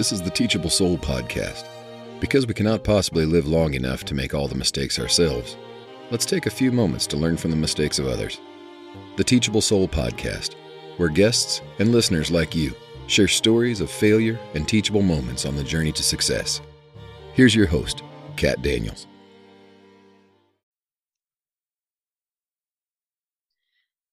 This is the Teachable Soul podcast. Because we cannot possibly live long enough to make all the mistakes ourselves, let's take a few moments to learn from the mistakes of others. The Teachable Soul podcast, where guests and listeners like you share stories of failure and teachable moments on the journey to success. Here's your host, Kat Daniels.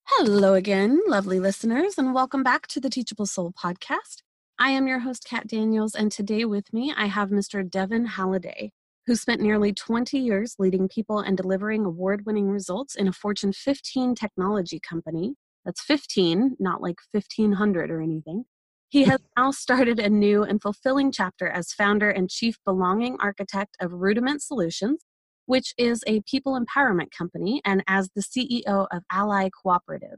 Hello again, lovely listeners, and welcome back to the Teachable Soul podcast. I am your host, Kat Daniels, and today with me I have Mr. Devin Halliday, who spent nearly 20 years leading people and delivering award winning results in a Fortune 15 technology company. That's 15, not like 1500 or anything. He has now started a new and fulfilling chapter as founder and chief belonging architect of Rudiment Solutions, which is a people empowerment company, and as the CEO of Ally Cooperative.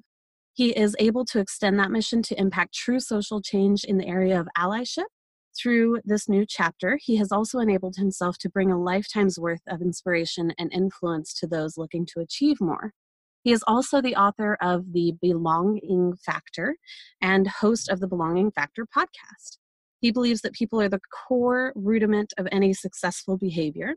He is able to extend that mission to impact true social change in the area of allyship. Through this new chapter, he has also enabled himself to bring a lifetime's worth of inspiration and influence to those looking to achieve more. He is also the author of The Belonging Factor and host of the Belonging Factor podcast. He believes that people are the core rudiment of any successful behavior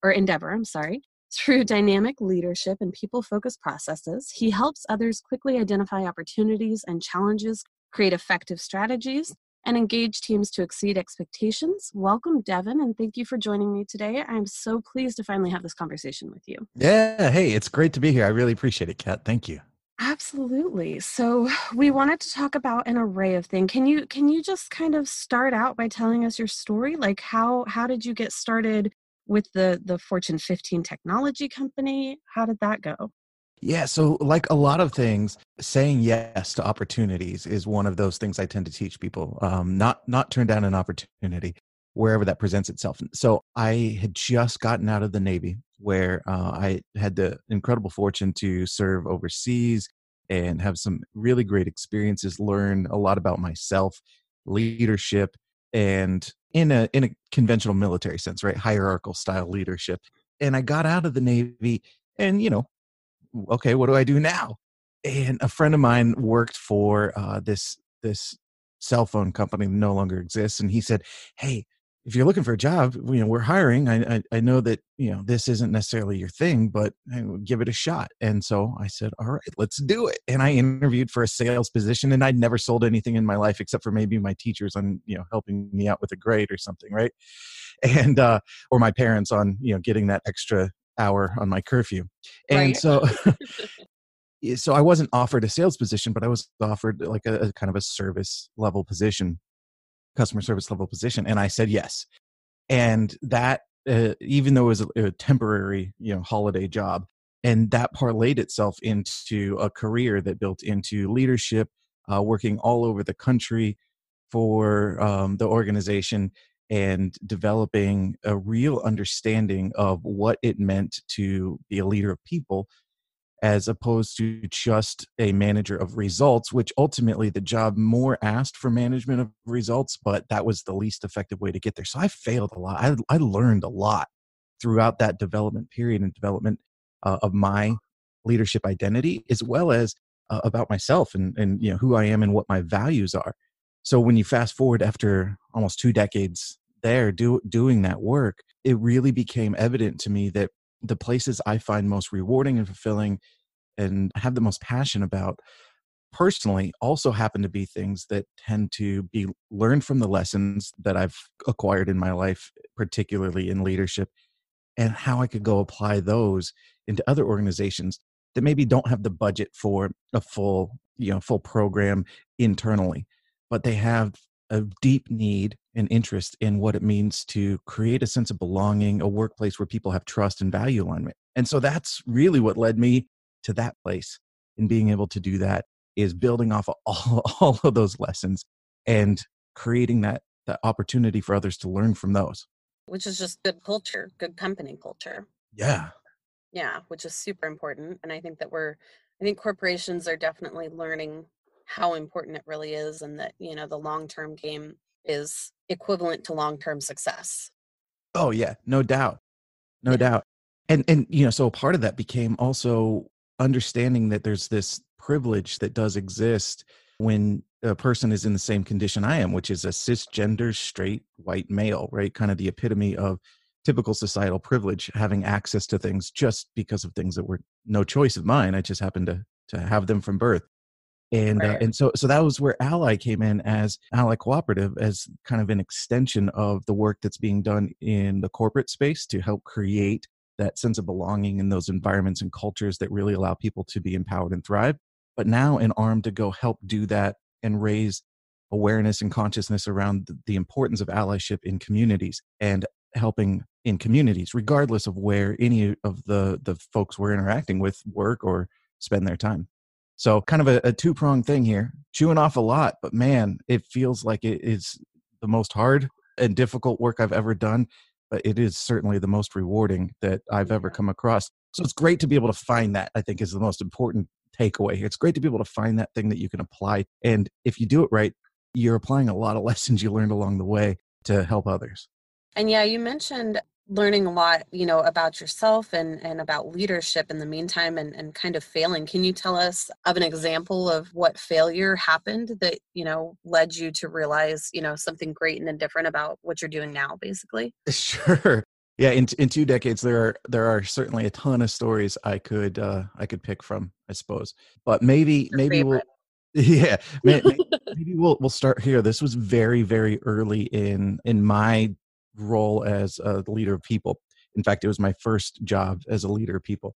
or endeavor, I'm sorry, through dynamic leadership and people focused processes, he helps others quickly identify opportunities and challenges, create effective strategies, and engage teams to exceed expectations. Welcome, Devin, and thank you for joining me today. I'm so pleased to finally have this conversation with you. Yeah, hey, it's great to be here. I really appreciate it, Kat. Thank you. Absolutely. So we wanted to talk about an array of things. Can you can you just kind of start out by telling us your story? Like how how did you get started with the the Fortune 15 technology company? How did that go? Yeah, so like a lot of things, saying yes to opportunities is one of those things I tend to teach people. Um, not not turn down an opportunity wherever that presents itself. So I had just gotten out of the Navy, where uh, I had the incredible fortune to serve overseas and have some really great experiences, learn a lot about myself, leadership, and in a in a conventional military sense, right? Hierarchical style leadership. And I got out of the Navy and you know, okay, what do I do now? And a friend of mine worked for uh, this this cell phone company that no longer exists, and he said, "Hey, if you're looking for a job, you know, we're hiring. I, I, I know that, you know, this isn't necessarily your thing, but give it a shot. And so I said, all right, let's do it. And I interviewed for a sales position and I'd never sold anything in my life except for maybe my teachers on, you know, helping me out with a grade or something. Right. And, uh, or my parents on, you know, getting that extra hour on my curfew. And right. so, so I wasn't offered a sales position, but I was offered like a, a kind of a service level position customer service level position and i said yes. And that uh, even though it was a, a, temporary you know holiday job and that parlayed itself into a career that built into leadership uh, working all over the country for um, the organization and developing a real understanding of what it meant to be a leader of people as opposed to just a manager of results, which ultimately the job more asked for management of results, but that was the least effective way to get there. So I failed a lot. I, I learned a lot throughout that development period and development uh, of my leadership identity, as well as uh, about myself and, and you know who I am and what my values are. So when you fast forward after almost two decades there do, doing that work, it really became evident to me that the places I find most rewarding and fulfilling and have the most passion about personally also happen to be things that tend to be learned from the lessons that I've acquired in my life, particularly in leadership, and how I could go apply those into other organizations that maybe don't have the budget for a full, you know, full program internally, but they have a deep need and interest in what it means to create a sense of belonging, a workplace where people have trust and value alignment. And so that's really what led me to that place. And being able to do that is building off of all, all of those lessons and creating that, that opportunity for others to learn from those. Which is just good culture, good company culture. Yeah. Yeah, which is super important. And I think that we're, I think corporations are definitely learning how important it really is and that, you know, the long term game is equivalent to long-term success. Oh yeah, no doubt. No yeah. doubt. And and you know, so part of that became also understanding that there's this privilege that does exist when a person is in the same condition I am, which is a cisgender, straight, white male, right? Kind of the epitome of typical societal privilege, having access to things just because of things that were no choice of mine. I just happened to to have them from birth. And uh, and so so that was where Ally came in as Ally Cooperative as kind of an extension of the work that's being done in the corporate space to help create that sense of belonging in those environments and cultures that really allow people to be empowered and thrive. But now an arm to go help do that and raise awareness and consciousness around the importance of allyship in communities and helping in communities regardless of where any of the the folks we're interacting with work or spend their time so kind of a, a two-pronged thing here chewing off a lot but man it feels like it is the most hard and difficult work i've ever done but it is certainly the most rewarding that i've ever come across. So it's great to be able to find that i think is the most important takeaway here. It's great to be able to find that thing that you can apply and if you do it right you're applying a lot of lessons you learned along the way to help others. And yeah, you mentioned learning a lot, you know, about yourself and and about leadership in the meantime and and kind of failing. Can you tell us of an example of what failure happened that, you know, led you to realize, you know, something great and different about what you're doing now basically? Sure. Yeah, in in two decades, there are there are certainly a ton of stories I could uh, I could pick from, I suppose. But maybe Your maybe we'll yeah may, may- maybe we'll we'll start here. This was very very early in in my role as uh, a leader of people. In fact, it was my first job as a leader of people.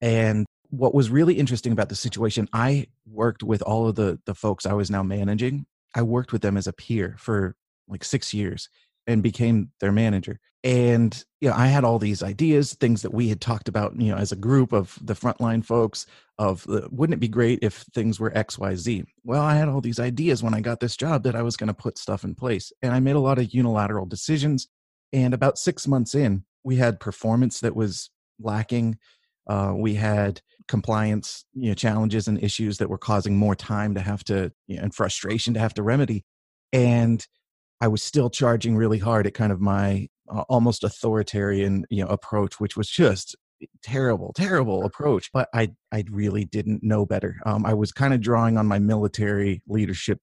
And what was really interesting about the situation, I worked with all of the the folks I was now managing. I worked with them as a peer for like six years and became their manager. And you know, I had all these ideas, things that we had talked about, you know, as a group of the frontline folks. Of the, wouldn't it be great if things were X, Y, Z? Well, I had all these ideas when I got this job that I was going to put stuff in place, and I made a lot of unilateral decisions. And about six months in, we had performance that was lacking. Uh, we had compliance, you know, challenges and issues that were causing more time to have to, you know, and frustration to have to remedy. And I was still charging really hard at kind of my uh, almost authoritarian, you know, approach, which was just terrible, terrible approach. But I, I really didn't know better. Um, I was kind of drawing on my military leadership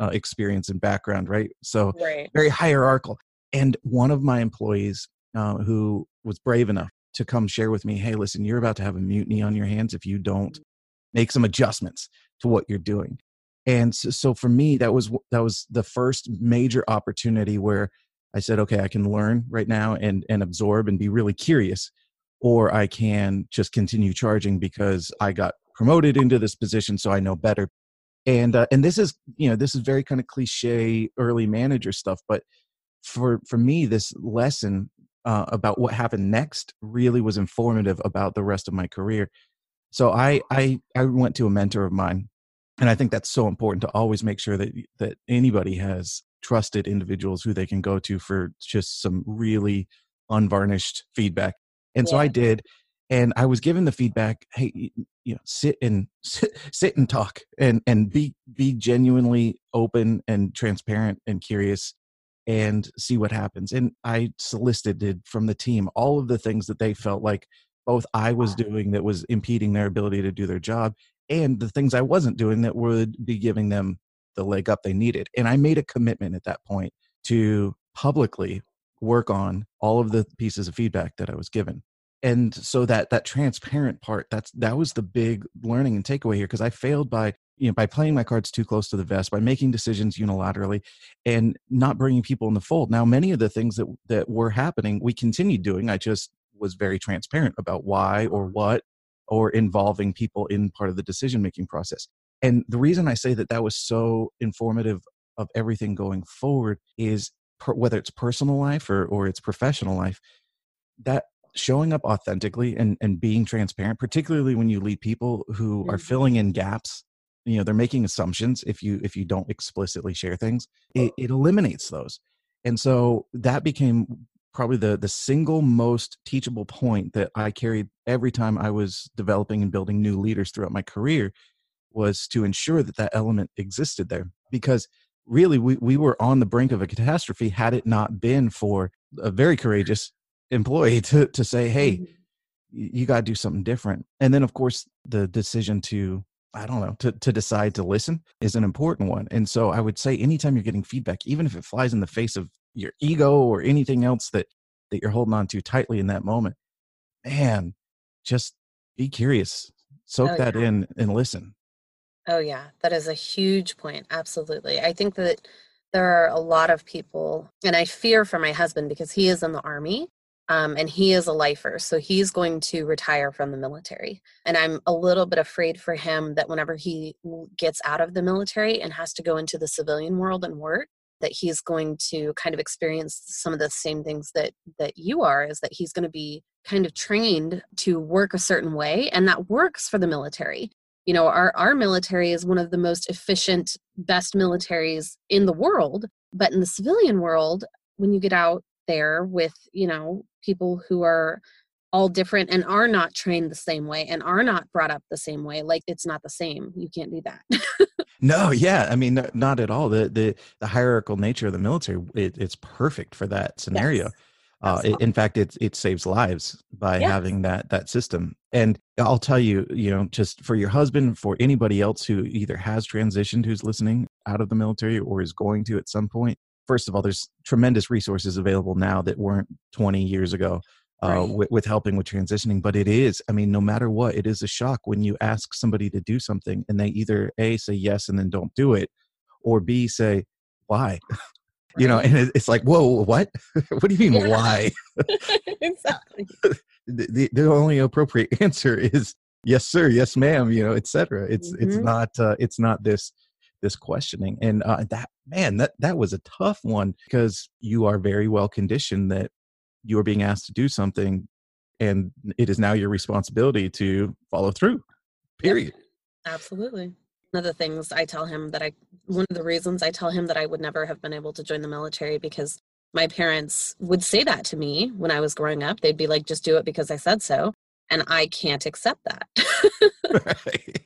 uh, experience and background, right? So Right. very hierarchical. And one of my employees uh, who was brave enough to come share with me, hey, listen, you're about to have a mutiny on your hands if you don't make some adjustments to what you're doing. And so, so for me, that was that was the first major opportunity where I said, okay, I can learn right now and and absorb and be really curious, or I can just continue charging because I got promoted into this position, so I know better. And uh, and this is you know this is very kind of cliche early manager stuff, but for for me, this lesson uh, about what happened next really was informative about the rest of my career. So I I I went to a mentor of mine, and I think that's so important to always make sure that that anybody has trusted individuals who they can go to for just some really unvarnished feedback. And so I did, and I was given the feedback, hey, you know, sit and sit, sit and talk and and be be genuinely open and transparent and curious and see what happens. And I solicited from the team all of the things that they felt like both I was doing that was impeding their ability to do their job and the things I wasn't doing that would be giving them the leg up they needed. And I made a commitment at that point to publicly work on all of the pieces of feedback that I was given. And so that that transparent part, that's that was the big learning and takeaway here because I failed by you know by playing my cards too close to the vest, by making decisions unilaterally, and not bringing people in the fold. Now, many of the things that that were happening, we continued doing. I just was very transparent about why or what or involving people in part of the decision making process. And the reason I say that that was so informative of everything going forward is per, whether it's personal life or, or it's professional life, that showing up authentically and, and being transparent, particularly when you lead people who are Mhm. filling in gaps, you know, they're making assumptions if you if you don't explicitly share things, it, it eliminates those. And so that became probably the the single most teachable point that I carried every time I was developing and building new leaders throughout my career was to ensure that that element existed there because really we, we were on the brink of a catastrophe had it not been for a very courageous employee to, to say hey Mhm. you got to do something different and then of course the decision to I don't know, to, to decide to listen is an important one. And so I would say anytime you're getting feedback, even if it flies in the face of your ego or anything else that, that you're holding on to tightly in that moment, man, just be curious, soak Oh, that yeah. in and listen. Oh, yeah, that is a huge point. Absolutely. I think that there are a lot of people, and I fear for my husband because he is in the army um, and he is a lifer. So he's going to retire from the military. And I'm a little bit afraid for him that whenever he gets out of the military and has to go into the civilian world and work, that he's going to kind of experience some of the same things that that you are is that he's going to be kind of trained to work a certain way and that works for the military you know our, our military is one of the most efficient best militaries in the world but in the civilian world when you get out there with you know people who are all different and are not trained the same way and are not brought up the same way like it's not the same you can't do that No, yeah, I mean, not at all. The the the hierarchical nature of the military, it, it's perfect for that scenario. Yes, Uh, it, in fact, it it saves lives by Yes. having that that system. And I'll tell you, you know, just for your husband, for anybody else who either has transitioned, who's listening out of the military, or is going to at some point. First of all, there's tremendous resources available now that weren't 20 years ago uh, Right. with, with helping with transitioning. But it is, I mean, no matter what, it is a shock when you ask somebody to do something and they either A, say yes and then don't do it, or B, say, why? You know, and it's like, whoa, what? what do you mean, Yeah. why? exactly the, the, the only appropriate answer is yes sir yes ma'am you know etc it's it's Mhm. not uh, it's not this this questioning and uh, that man that that was a tough one because you are very well conditioned that you are being asked to do something and it is now your responsibility to follow through period Absolutely. One of the things I tell him that I, one of the reasons I tell him that I would never have been able to join the military because my parents would say that to me when I was growing up. They'd be like, just do it because I said so. And I can't accept that. Right.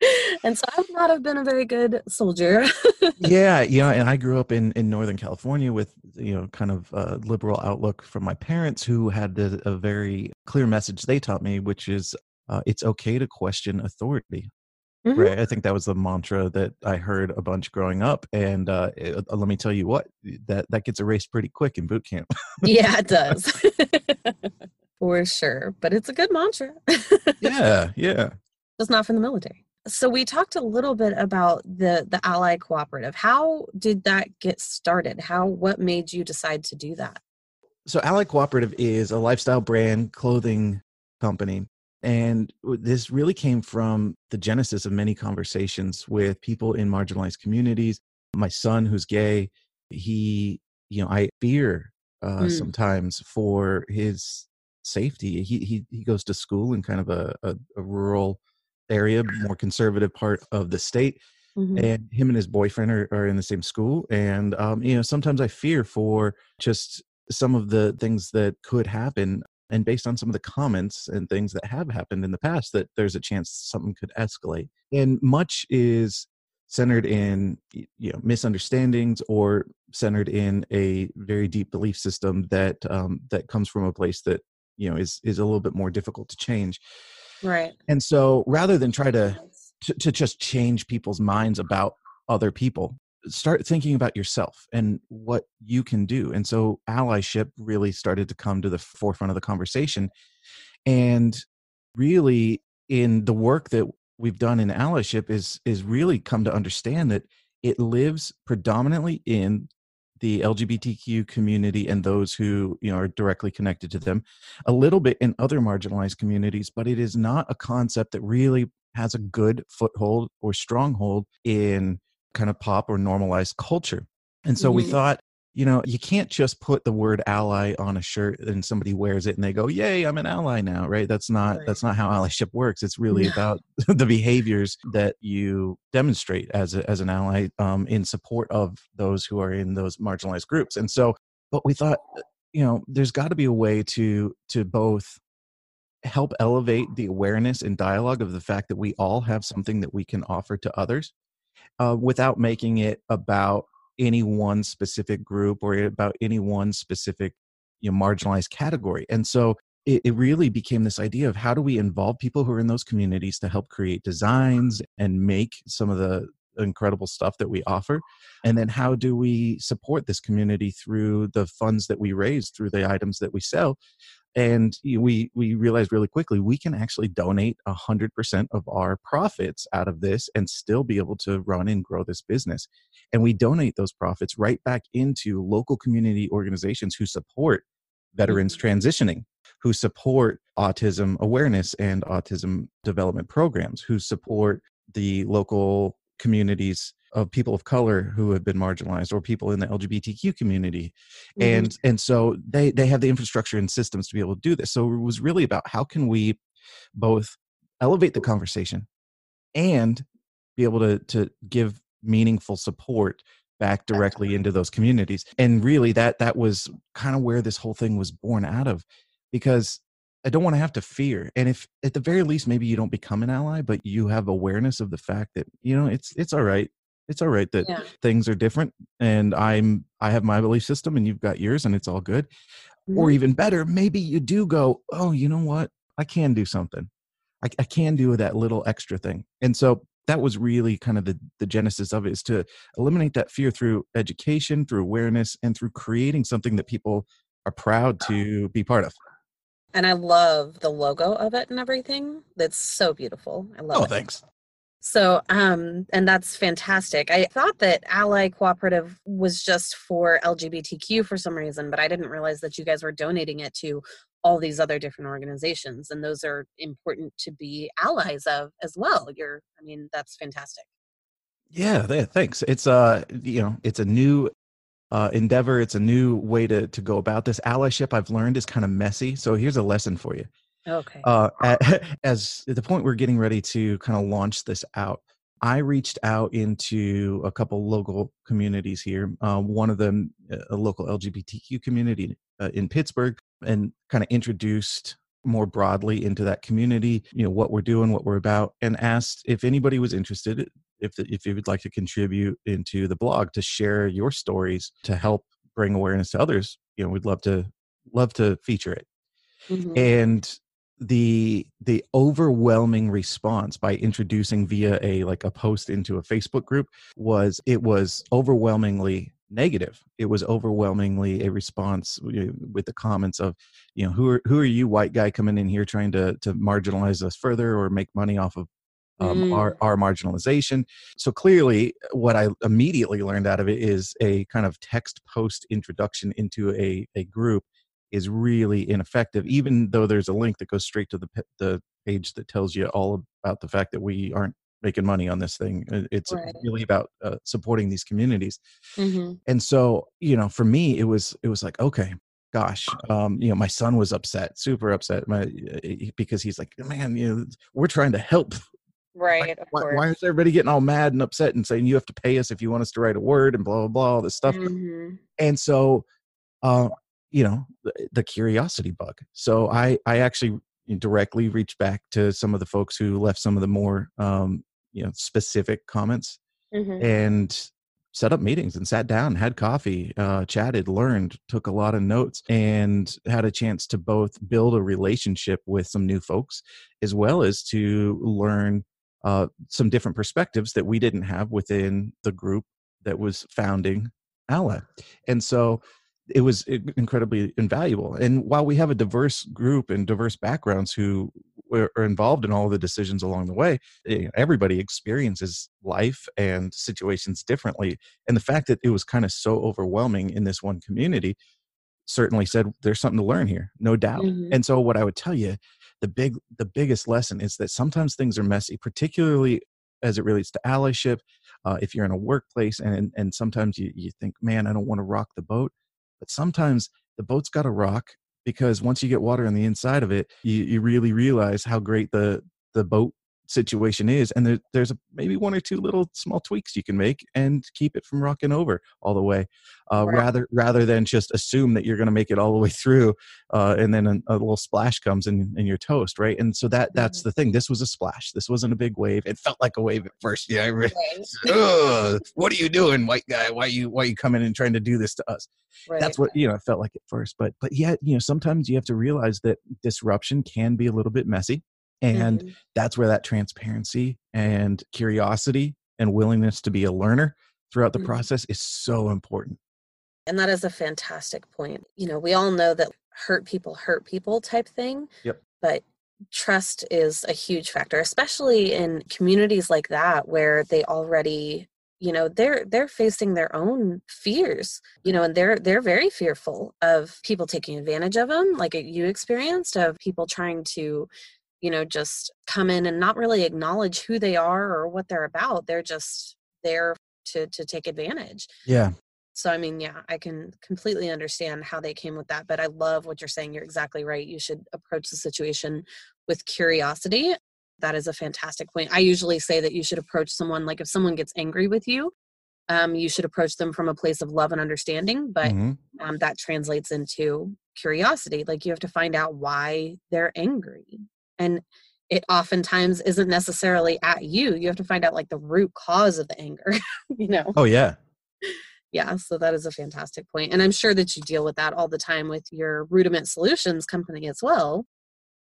and so I would not have been a very good soldier. yeah yeah, and i grew up in in northern california with you know kind of a liberal outlook from my parents who had a, a very clear message they taught me which is uh, it's okay to question authority Mhm. right i think that was the mantra that i heard a bunch growing up and uh, it- uh, let me tell you what that that gets erased pretty quick in boot camp yeah, it does. For sure. But it's a good mantra. yeah yeah just not from the military. So we talked a little bit about the the Ally Cooperative. How did that get started? How what made you decide to do that? so ally cooperative is a lifestyle brand clothing company and this really came from the genesis of many conversations with people in marginalized communities my son who's gay he you know i fear uh, Mm. sometimes for his safety he, he he goes to school in kind of a, a, a rural area more conservative part of the state Mhm. and him and his boyfriend are, are in the same school and um, you know sometimes i fear for just some of the things that could happen and based on some of the comments and things that have happened in the past that there's a chance something could escalate and much is centered in you know misunderstandings or centered in a very deep belief system that um, that comes from a place that you know is is a little bit more difficult to change Right. and so rather than try to to, to just change people's minds about other people start thinking about yourself and what you can do and so allyship really started to come to the forefront of the conversation and really in the work that we've done in allyship is is really come to understand that it lives predominantly in the lgbtq community and those who you know are directly connected to them a little bit in other marginalized communities but it is not a concept that really has a good foothold or stronghold in kind of pop or normalized culture and so we Mhm. thought you know you can't just put the word ally on a shirt and somebody wears it and they go yay i'm an ally now right that's not Right. that's not how allyship works it's really No. about the behaviors that you demonstrate as a, as an ally um, in support of those who are in those marginalized groups and so but we thought you know there's got to be a way to to both help elevate the awareness and dialogue of the fact that we all have something that we can offer to others uh, without making it about any one specific group or about any one specific you know marginalized category. And so it, it really became this idea of how do we involve people who are in those communities to help create designs and make some of the incredible stuff that we offer and then how do we support this community through the funds that we raise through the items that we sell and we we realized really quickly we can actually donate 100% of our profits out of this and still be able to run and grow this business and we donate those profits right back into local community organizations who support veterans mm-hmm. transitioning who support autism awareness and autism development programs who support the local communities of people of color who have been marginalized or people in the lgbtq community. Mm-hmm. and and so they they have the infrastructure and systems to be able to do this. So it was really about how can we both elevate the conversation and be able to to give meaningful support back directly into those communities. And really that that was kind of where this whole thing was born out of because I don't want to have to fear. And if at the very least maybe you don't become an ally, but you have awareness of the fact that, you know, it's it's all right. It's all right that yeah. things are different and I'm I have my belief system and you've got yours and it's all good. Mm-hmm. Or even better, maybe you do go, "Oh, you know what? I can do something. I, I can do that little extra thing." And so that was really kind of the, the genesis of it is to eliminate that fear through education, through awareness, and through creating something that people are proud to be part of. And I love the logo of it and everything. That's so beautiful. I love oh, it. thanks. So, um, and that's fantastic. I thought that Ally Cooperative was just for LGBTQ for some reason, but I didn't realize that you guys were donating it to all these other different organizations, and those are important to be allies of as well. You're, I mean, that's fantastic. Yeah, thanks. It's uh, you know, it's a new uh, endeavor. It's a new way to to go about this. Allyship, I've learned, is kind of messy. So here's a lesson for you. Okay. Uh, at, as at the point we're getting ready to kind of launch this out, I reached out into a couple local communities here. Uh, one of them, a local LGBTQ community uh, in Pittsburgh, and kind of introduced more broadly into that community. You know what we're doing, what we're about, and asked if anybody was interested if the, if you would like to contribute into the blog to share your stories to help bring awareness to others you know we'd love to love to feature it mm-hmm. and the the overwhelming response by introducing via a like a post into a facebook group was it was overwhelmingly negative it was overwhelmingly a response with the comments of you know who are who are you white guy coming in here trying to to marginalize us further or make money off of um, mm. our, our marginalization. So clearly, what I immediately learned out of it is a kind of text post introduction into a, a group is really ineffective, even though there's a link that goes straight to the, the page that tells you all about the fact that we aren't making money on this thing. It's right. really about uh, supporting these communities. Mm-hmm. And so, you know, for me, it was, it was like, okay, gosh um, you know my son was upset super upset my, because he's like man you know we're trying to help Right. Why, why, is everybody getting all mad and upset and saying you have to pay us if you want us to write a word and blah blah blah all this stuff? Mm-hmm. And so, uh, you know, the, the, curiosity bug. So I I actually directly reached back to some of the folks who left some of the more um, you know specific comments mm-hmm. and set up meetings and sat down had coffee uh, chatted learned took a lot of notes and had a chance to both build a relationship with some new folks as well as to learn uh, some different perspectives that we didn't have within the group that was founding Ally. And so it was incredibly invaluable. And while we have a diverse group and diverse backgrounds who are involved in all the decisions along the way, eh, everybody experiences life and situations differently. And the fact that it was kind of so overwhelming in this one community certainly said there's something to learn here, no doubt. Mm-hmm. And so what I would tell you the big the biggest lesson is that sometimes things are messy particularly as it relates to allyship uh, if you're in a workplace and and sometimes you, you think man i don't want to rock the boat. But sometimes the boat's got to rock because once you get water on the inside of it you, you really realize how great the the boat situation is and there, there's a, maybe one or two little small tweaks you can make and keep it from rocking over all the way uh, right. rather rather than just assume that you're going to make it all the way through uh, and then a, a, little splash comes in in your toast right and so that that's mm-hmm. the thing this was a splash this wasn't a big wave it felt like a wave at first yeah right. what are you doing white guy why you why you coming and trying to do this to us right. that's what you know it felt like at first but but yet you know sometimes you have to realize that disruption can be a little bit messy and mm-hmm. that's where that transparency and curiosity and willingness to be a learner throughout the mm-hmm. process is so important and that is a fantastic point you know we all know that hurt people hurt people type thing yep but trust is a huge factor especially in communities like that where they already you know they're they're facing their own fears you know and they're they're very fearful of people taking advantage of them like you experienced of people trying to you know just come in and not really acknowledge who they are or what they're about they're just there to to take advantage yeah so i mean yeah i can completely understand how they came with that but i love what you're saying you're exactly right you should approach the situation with curiosity that is a fantastic point. I usually say that you should approach someone like if someone gets angry with you, um, you should approach them from a place of love and understanding, but mm-hmm. um, that translates into curiosity. Like you have to find out why they're angry. And it oftentimes isn't necessarily at you. You have to find out like the root cause of the anger, you know? Oh, yeah. Yeah, so that is a fantastic. And I'm sure that you deal with that all the time with your Rudiment Solutions company as well,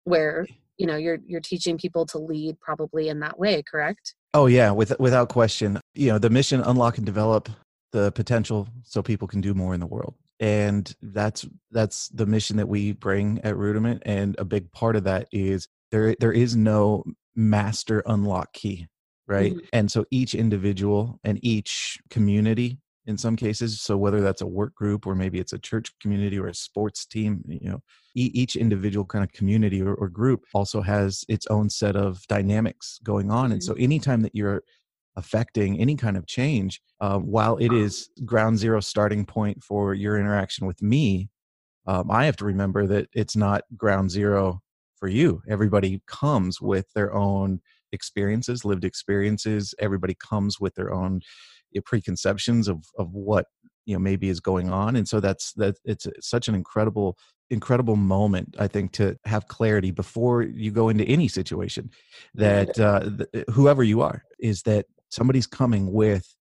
where you know you're you're teaching people to lead probably in that way correct oh yeah with, without question you know the mission unlock and develop the potential so people can do more in the world and that's that's the mission that we bring at rudiment and a big part of that is there there is no master unlock key right mm-hmm. and so each individual and each community in some cases so whether that's a work group or maybe it's a church community or a sports team you know each individual kind of community or, or group also has its own set of dynamics going on and so mm-hmm. anytime that you're affecting any kind of change uh, while it is ground zero starting point for your interaction with me um, i have to remember that it's not ground zero for you everybody comes with their own experiences lived experiences everybody comes with their own preconceptions of of what you know maybe is going on and so that's that it's such an incredible incredible moment i think to have clarity before you go into any situation that uh, th- whoever you are is that somebody's coming with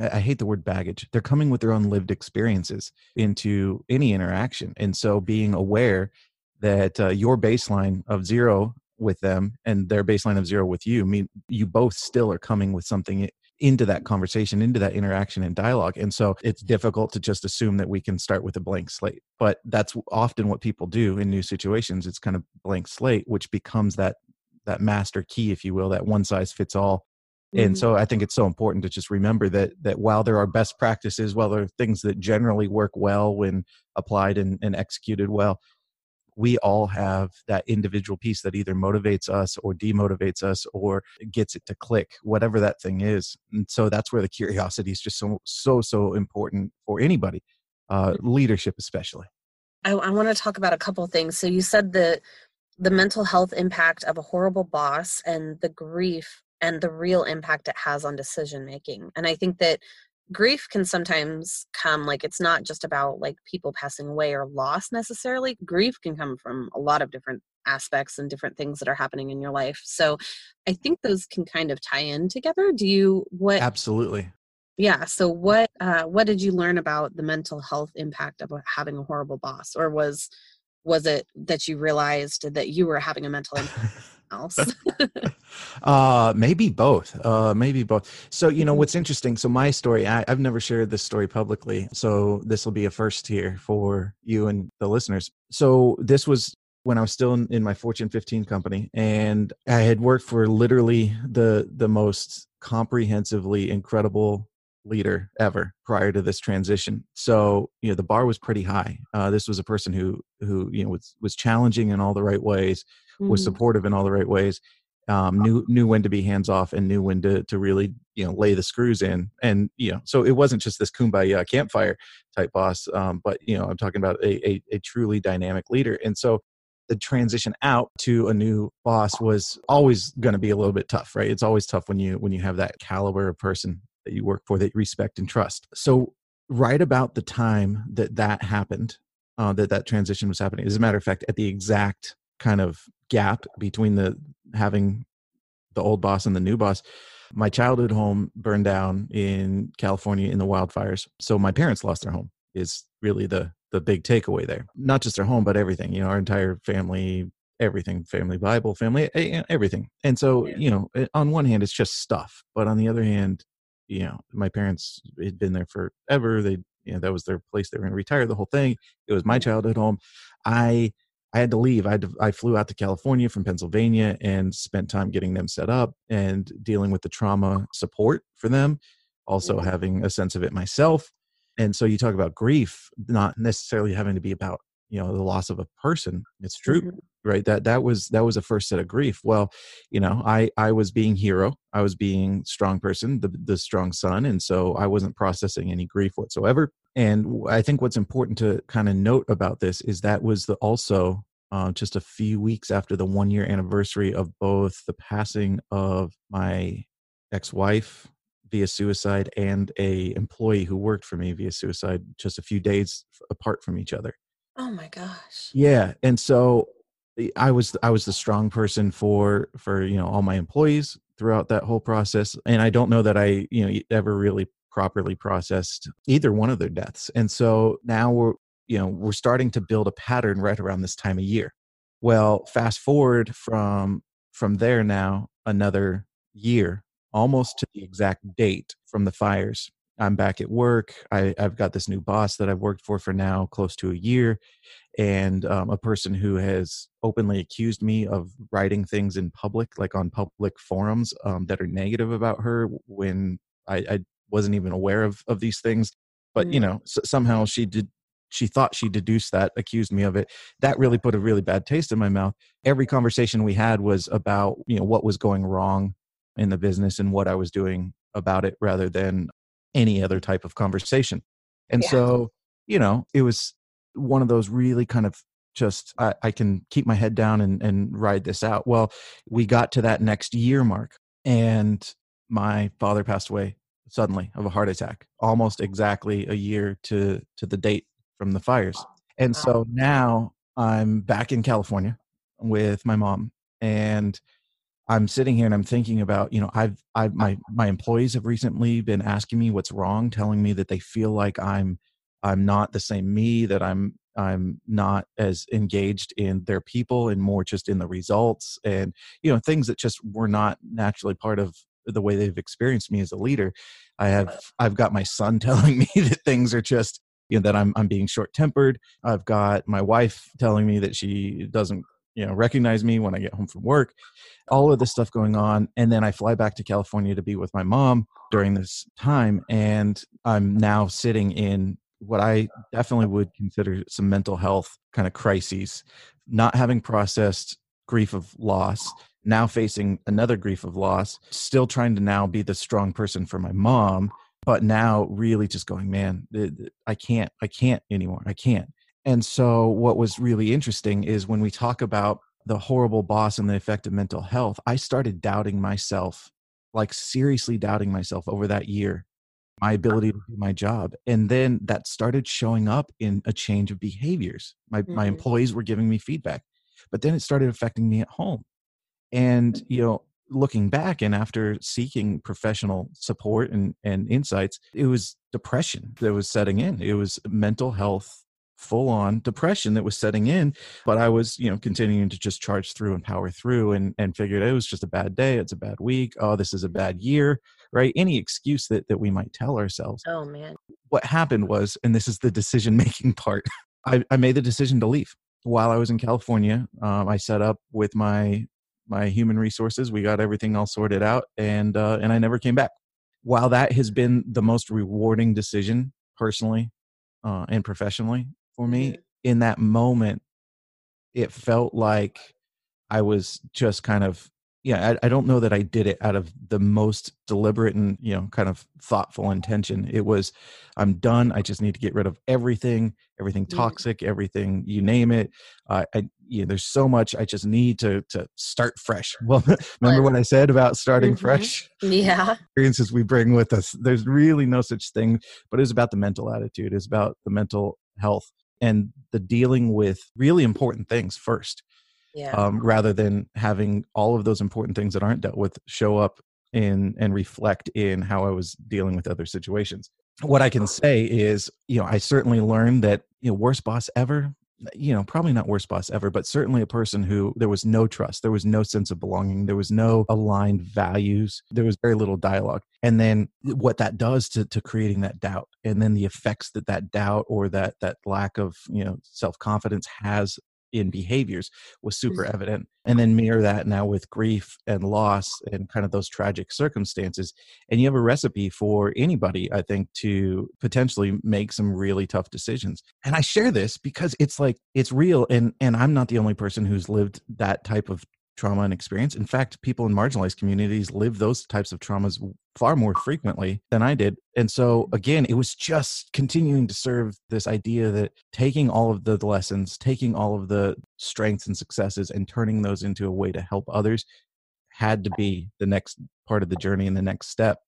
I hate the word baggage. They're coming with their own lived experiences into any interaction. And so being aware that uh, your baseline of zero with them and their baseline of zero with you mean you both still are coming with something into that conversation, into that interaction and dialogue. And so it's difficult to just assume that we can start with a blank slate. But that's often what people do in new situations. It's kind of blank slate, which becomes that that master key, if you will, that one size fits all. Mm-hmm. And so I think it's so important to just remember that that while there are best practices, while there are things that generally work well when applied and, and executed well, we all have that individual piece that either motivates us or demotivates us or gets it to click whatever that thing is. And so that's where the curiosity is just so so so important for anybody uh, leadership especially. I, I want to talk about a couple things. So you said the the mental health impact of a horrible boss and the grief and the real impact it has on decision making and i think that grief can sometimes come like it's not just about like people passing away or loss necessarily. Grief can come from a lot of different aspects and different things that are happening in your life. So i think those can kind of tie in together. Do you what absolutely. Yeah so what uh what did you learn about the mental health impact of having a horrible boss? Or was was it that you realized that you were having a mental impact else? uh, maybe both. Uh, maybe both. So, you know, mm-hmm. what's interesting? So, my story, I, I've never shared this story publicly. So, this will be a first here for you and the listeners. So, this was when I was still in, in, my Fortune 15 company, and I had worked for literally the the most comprehensively incredible leader ever prior to this transition. So you know the bar was pretty high. Uh, this was a person who who you know was was challenging in all the right ways, mm-hmm. was supportive in all the right ways, um, knew knew when to be hands off and knew when to to really you know lay the screws in. And you know, so it wasn't just this kumbaya campfire type boss, um, but you know, I'm talking about a, a, a truly dynamic leader. And so the transition out to a new boss was always going to be a little bit tough right it's always tough when you when you have that caliber of person that you work for that you respect and trust so right about the time that that happened uh, that that transition was happening as a matter of fact at the exact kind of gap between the having the old boss and the new boss my childhood home burned down in california in the wildfires so my parents lost their home is really the the big takeaway there. Not just their home, but everything. You know, our entire family, everything, family Bible, family, everything. And so, you know, eh, on one hand, it's just stuff, but on the other hand, you know, my parents had been there forever. They, you know, that was their place. They were going to retire. The whole thing. It was my childhood home. I I had to leave. I, to, I flew out to California from Pennsylvania and spent time getting them set up and dealing with the trauma support for them. Also having a sense of it myself and so you talk about grief not necessarily having to be about you know the loss of a person it's true mm-hmm. right? That that was that was a first set of grief. Well you know i i was being hero i was being strong person the the strong son and so i wasn't processing any grief whatsoever and i think what's important to kind of note about this is that was the also uh, just a few weeks after the one year anniversary of both the passing of my ex-wife via suicide and a employee who worked for me via suicide just a few days apart from each other oh my gosh yeah and so eh, i was i was the strong person for for you know all my employees throughout that whole process and i don't know that i you know ever really properly processed either one of their deaths and so now we're you know we're starting to build a pattern right around this time of year well fast forward from from there now another year almost to the exact date from the fires. I'm back at work. I, have got this new boss that I've worked for for now close to a year, and um, a person who has openly accused me of writing things in public, like on public forums, um, that are negative about her when I, I, wasn't even aware of of these things. But you mm. know, somehow she did. She thought she deduced that, accused me of it. That really put a really bad taste in my mouth. Every conversation we had was about you know what was going wrong in the business and what I was doing about it rather than any other type of conversation. And yeah. so, you know, it was one of those really kind of just I, I, can keep my head down and, and ride this out. Well, we got to that next year mark and my father passed away suddenly of a heart attack, almost exactly a year to to the date from the fires. And so now I'm back in California with my mom and I'm sitting here and I'm thinking about, you know, I've, I've, my, my employees have recently been asking me what's wrong, telling me that they feel like I'm, I'm not the same me, that I'm, I'm not as engaged in their people and more just in the results and, you know, things that just were not naturally part of the way they've experienced me as a leader. I have, I've got my son telling me that things are just, you know, that I'm, I'm being short tempered. I've got my wife telling me that she doesn't you know recognize me when i get home from work all of this stuff going on and then i fly back to california to be with my mom during this time and i'm now sitting in what i definitely would consider some mental health kind of crises not having processed grief of loss now facing another grief of loss still trying to now be the strong person for my mom but now really just going man i can't i can't anymore i can't and so, what was really interesting is when we talk about the horrible boss and the effect of mental health, I started doubting myself, like seriously doubting myself over that year, my ability to do my job. And then that started showing up in a change of behaviors. My, mm-hmm. my employees were giving me feedback, but then it started affecting me at home. And, you know, looking back and after seeking professional support and, and insights, it was depression that was setting in. It was mental health full on depression that was setting in but i was you know continuing to just charge through and power through and and figured it was just a bad day it's a bad week oh this is a bad year right? Any excuse that that we might tell ourselves. Oh man. What happened was and this is the decision making part I, I made the decision to leave. While i was in california um, i set up with my my human resources we got everything all sorted out and uh, and i never came back. While that has been the most rewarding decision personally uh, and professionally for me mm-hmm. in that moment it felt like i was just kind of yeah I, I don't know that i did it out of the most deliberate and you know kind of thoughtful intention. It was i'm done i just need to get rid of everything everything toxic everything you name it uh, i you know, there's so much i just need to to start fresh. Well remember what i said about starting Mhm. fresh? Yeah. experiences we bring with us. There's really no such thing but it's about the mental attitude it's about the mental health and the dealing with really important things first Yeah. um, rather than having all of those important things that aren't dealt with show up in and reflect in how I was dealing with other situations. What I can say is, you know, I certainly learned that, you know, worst boss ever, you know, probably not worst boss ever, but certainly a person who there was no trust, there was no sense of belonging, there was no aligned values, there was very little dialogue. And then what that does to, to creating that doubt and then the effects that that doubt or that that lack of, you know, self-confidence has in behaviors was super Mhm. evident and then mirror that now with grief and loss and kind of those tragic circumstances and you have a recipe for anybody i think to potentially make some really tough decisions and i share this because it's like it's real and and i'm not the only person who's lived that type of trauma and experience. In fact people in marginalized communities live those types of traumas far more frequently than i did. And so mm-hmm. again it was just continuing to serve this idea that taking all of the lessons taking all of the strengths and successes and turning those into a way to help others had to be the next part of the journey and the next step.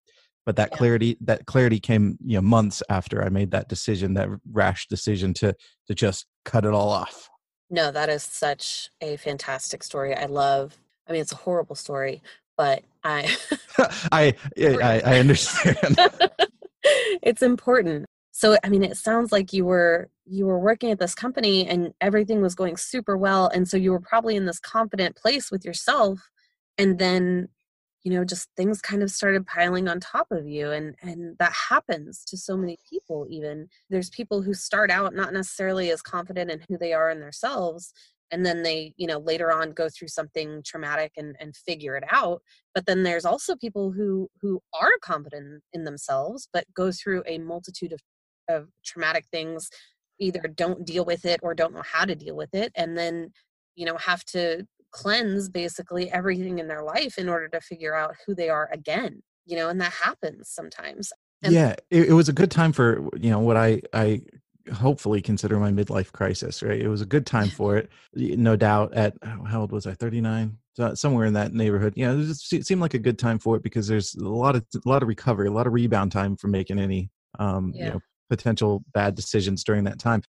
But that clarity that clarity came you know months after i made that decision that rash decision to to just cut it all off No, that is such a fantastic story. I love. I mean, it's a horrible story, but I. I, eh, I i understand it's important. So, I mean, it sounds like you were you were working at this company and everything was going super well, and so you were probably in this confident place with yourself, and then you know just things kind of started piling on top of you and and that happens to so many people even. There's people who start out not necessarily as confident in who they are in themselves and then they you know later on go through something traumatic and and figure it out but then there's also people who who are confident in themselves but go through a multitude of of traumatic things either don't deal with it or don't know how to deal with it and then you know have to cleanse basically everything in their life in order to figure out who they are again you know and that happens sometimes And- yeah it, it was a good time for you know what i i hopefully consider my midlife crisis right? It was a good time for it no doubt at oh, how old was i 39 so somewhere in that neighborhood yeah it, just seemed like a good time for it because there's a lot of a lot of recovery a lot of rebound time from making any um you know potential bad decisions during that time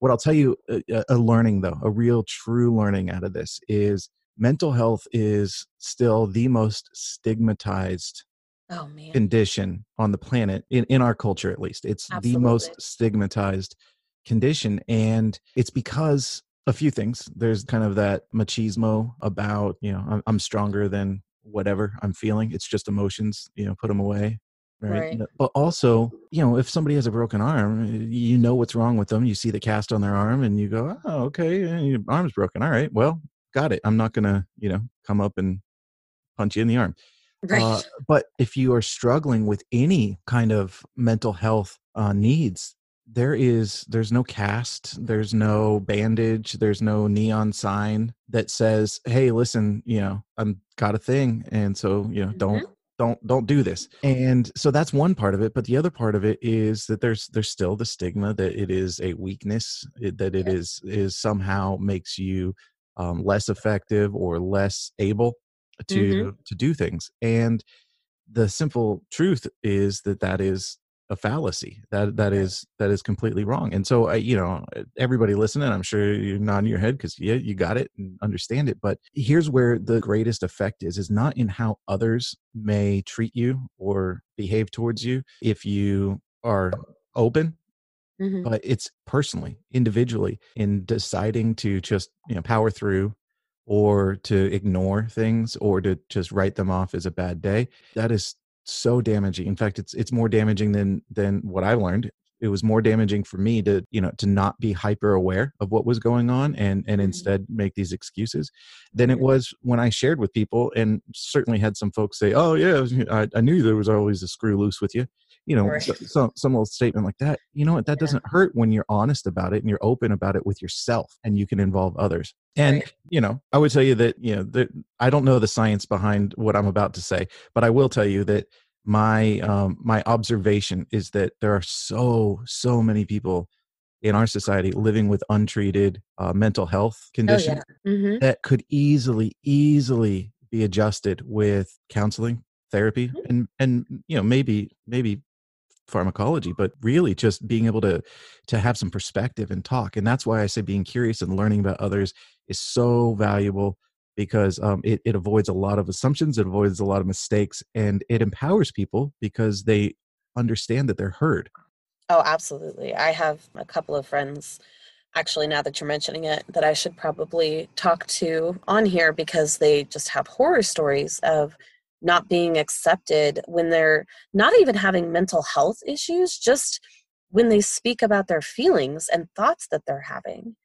what i'll tell you a, a- a learning though a real true learning out of this is mental health is still the most stigmatized oh man. condition on the planet in, in our culture at least. It's the most stigmatized condition and it's because a few things. There's kind of that machismo about you know i'm, I'm stronger than whatever i'm feeling. It's just emotions you know put them away right? Right. but also you know if somebody has a broken arm you know what's wrong with them you see the cast on their arm and you go oh okay your arm's broken all right well got it i'm not gonna you know come up and punch you in the arm right uh, but if you are struggling with any kind of mental health uh, needs, there is there's no cast, there's no bandage, there's no neon sign that says, "Hey, listen, you know, I'm got a thing, and so you know, don't don't don't do this." And so that's one part of it. But the other part of it is that there's there's still the stigma that it is a weakness, that it is is somehow makes you um, less effective or less able to to do things and the simple truth is that that is a fallacy that that is that is completely wrong and so i you know everybody listening i'm sure you're nodding your head because yeah you got it and understand it but here's where the greatest effect is is not in how others may treat you or behave towards you if you are open Mhm. but it's personally individually in deciding to just you know power through or to ignore things or to just write them off as a bad day that is so damaging in fact it's it's more damaging than than what i learned. It was more damaging for me to you know to not be hyper aware of what was going on and and Mhm. instead make these excuses than it was when i shared with people and certainly had some folks say oh yeah I, I knew there was always a screw loose with you you know Right. so, so, some little statement like that you know what that Yeah. doesn't hurt when you're honest about it and you're open about it with yourself and you can involve others and Right. you know i would tell you that you know that i don't know the science behind what i'm about to say but i will tell you that my um my observation is that there are so so many people in our society living with untreated uh, mental health Oh conditions yeah. hmm that could easily easily be adjusted with counseling therapy Mhm. and and you know maybe maybe pharmacology but really just being able to to have some perspective and talk and that's why i say being curious and learning about others is so valuable because um, it, it avoids a lot of assumptions it avoids a lot of mistakes and it empowers people because they understand that they're heard Oh, absolutely. I have a couple of friends, actually, now that you're mentioning it, that I should probably talk to on here because they just have horror stories of not being accepted when they're not even having mental health issues, just when they speak about their feelings and thoughts that they're having.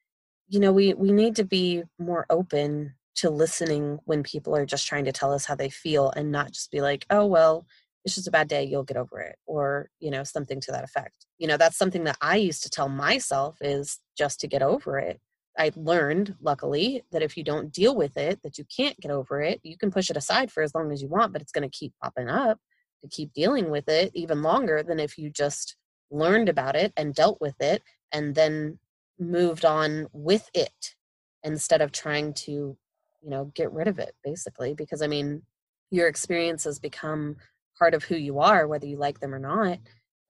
You know, we, we need to be more open to listening when people are just trying to tell us how they feel and not just be like, oh, well, it's just a bad day you'll get over it or you know something to that effect you know that's something that i used to tell myself is just to get over it i learned luckily that if you don't deal with it that you can't get over it you can push it aside for as long as you want but it's going to keep popping up to keep dealing with it even longer than if you just learned about it and dealt with it and then moved on with it instead of trying to you know get rid of it basically because i mean your experiences become part of who you are whether you like them or not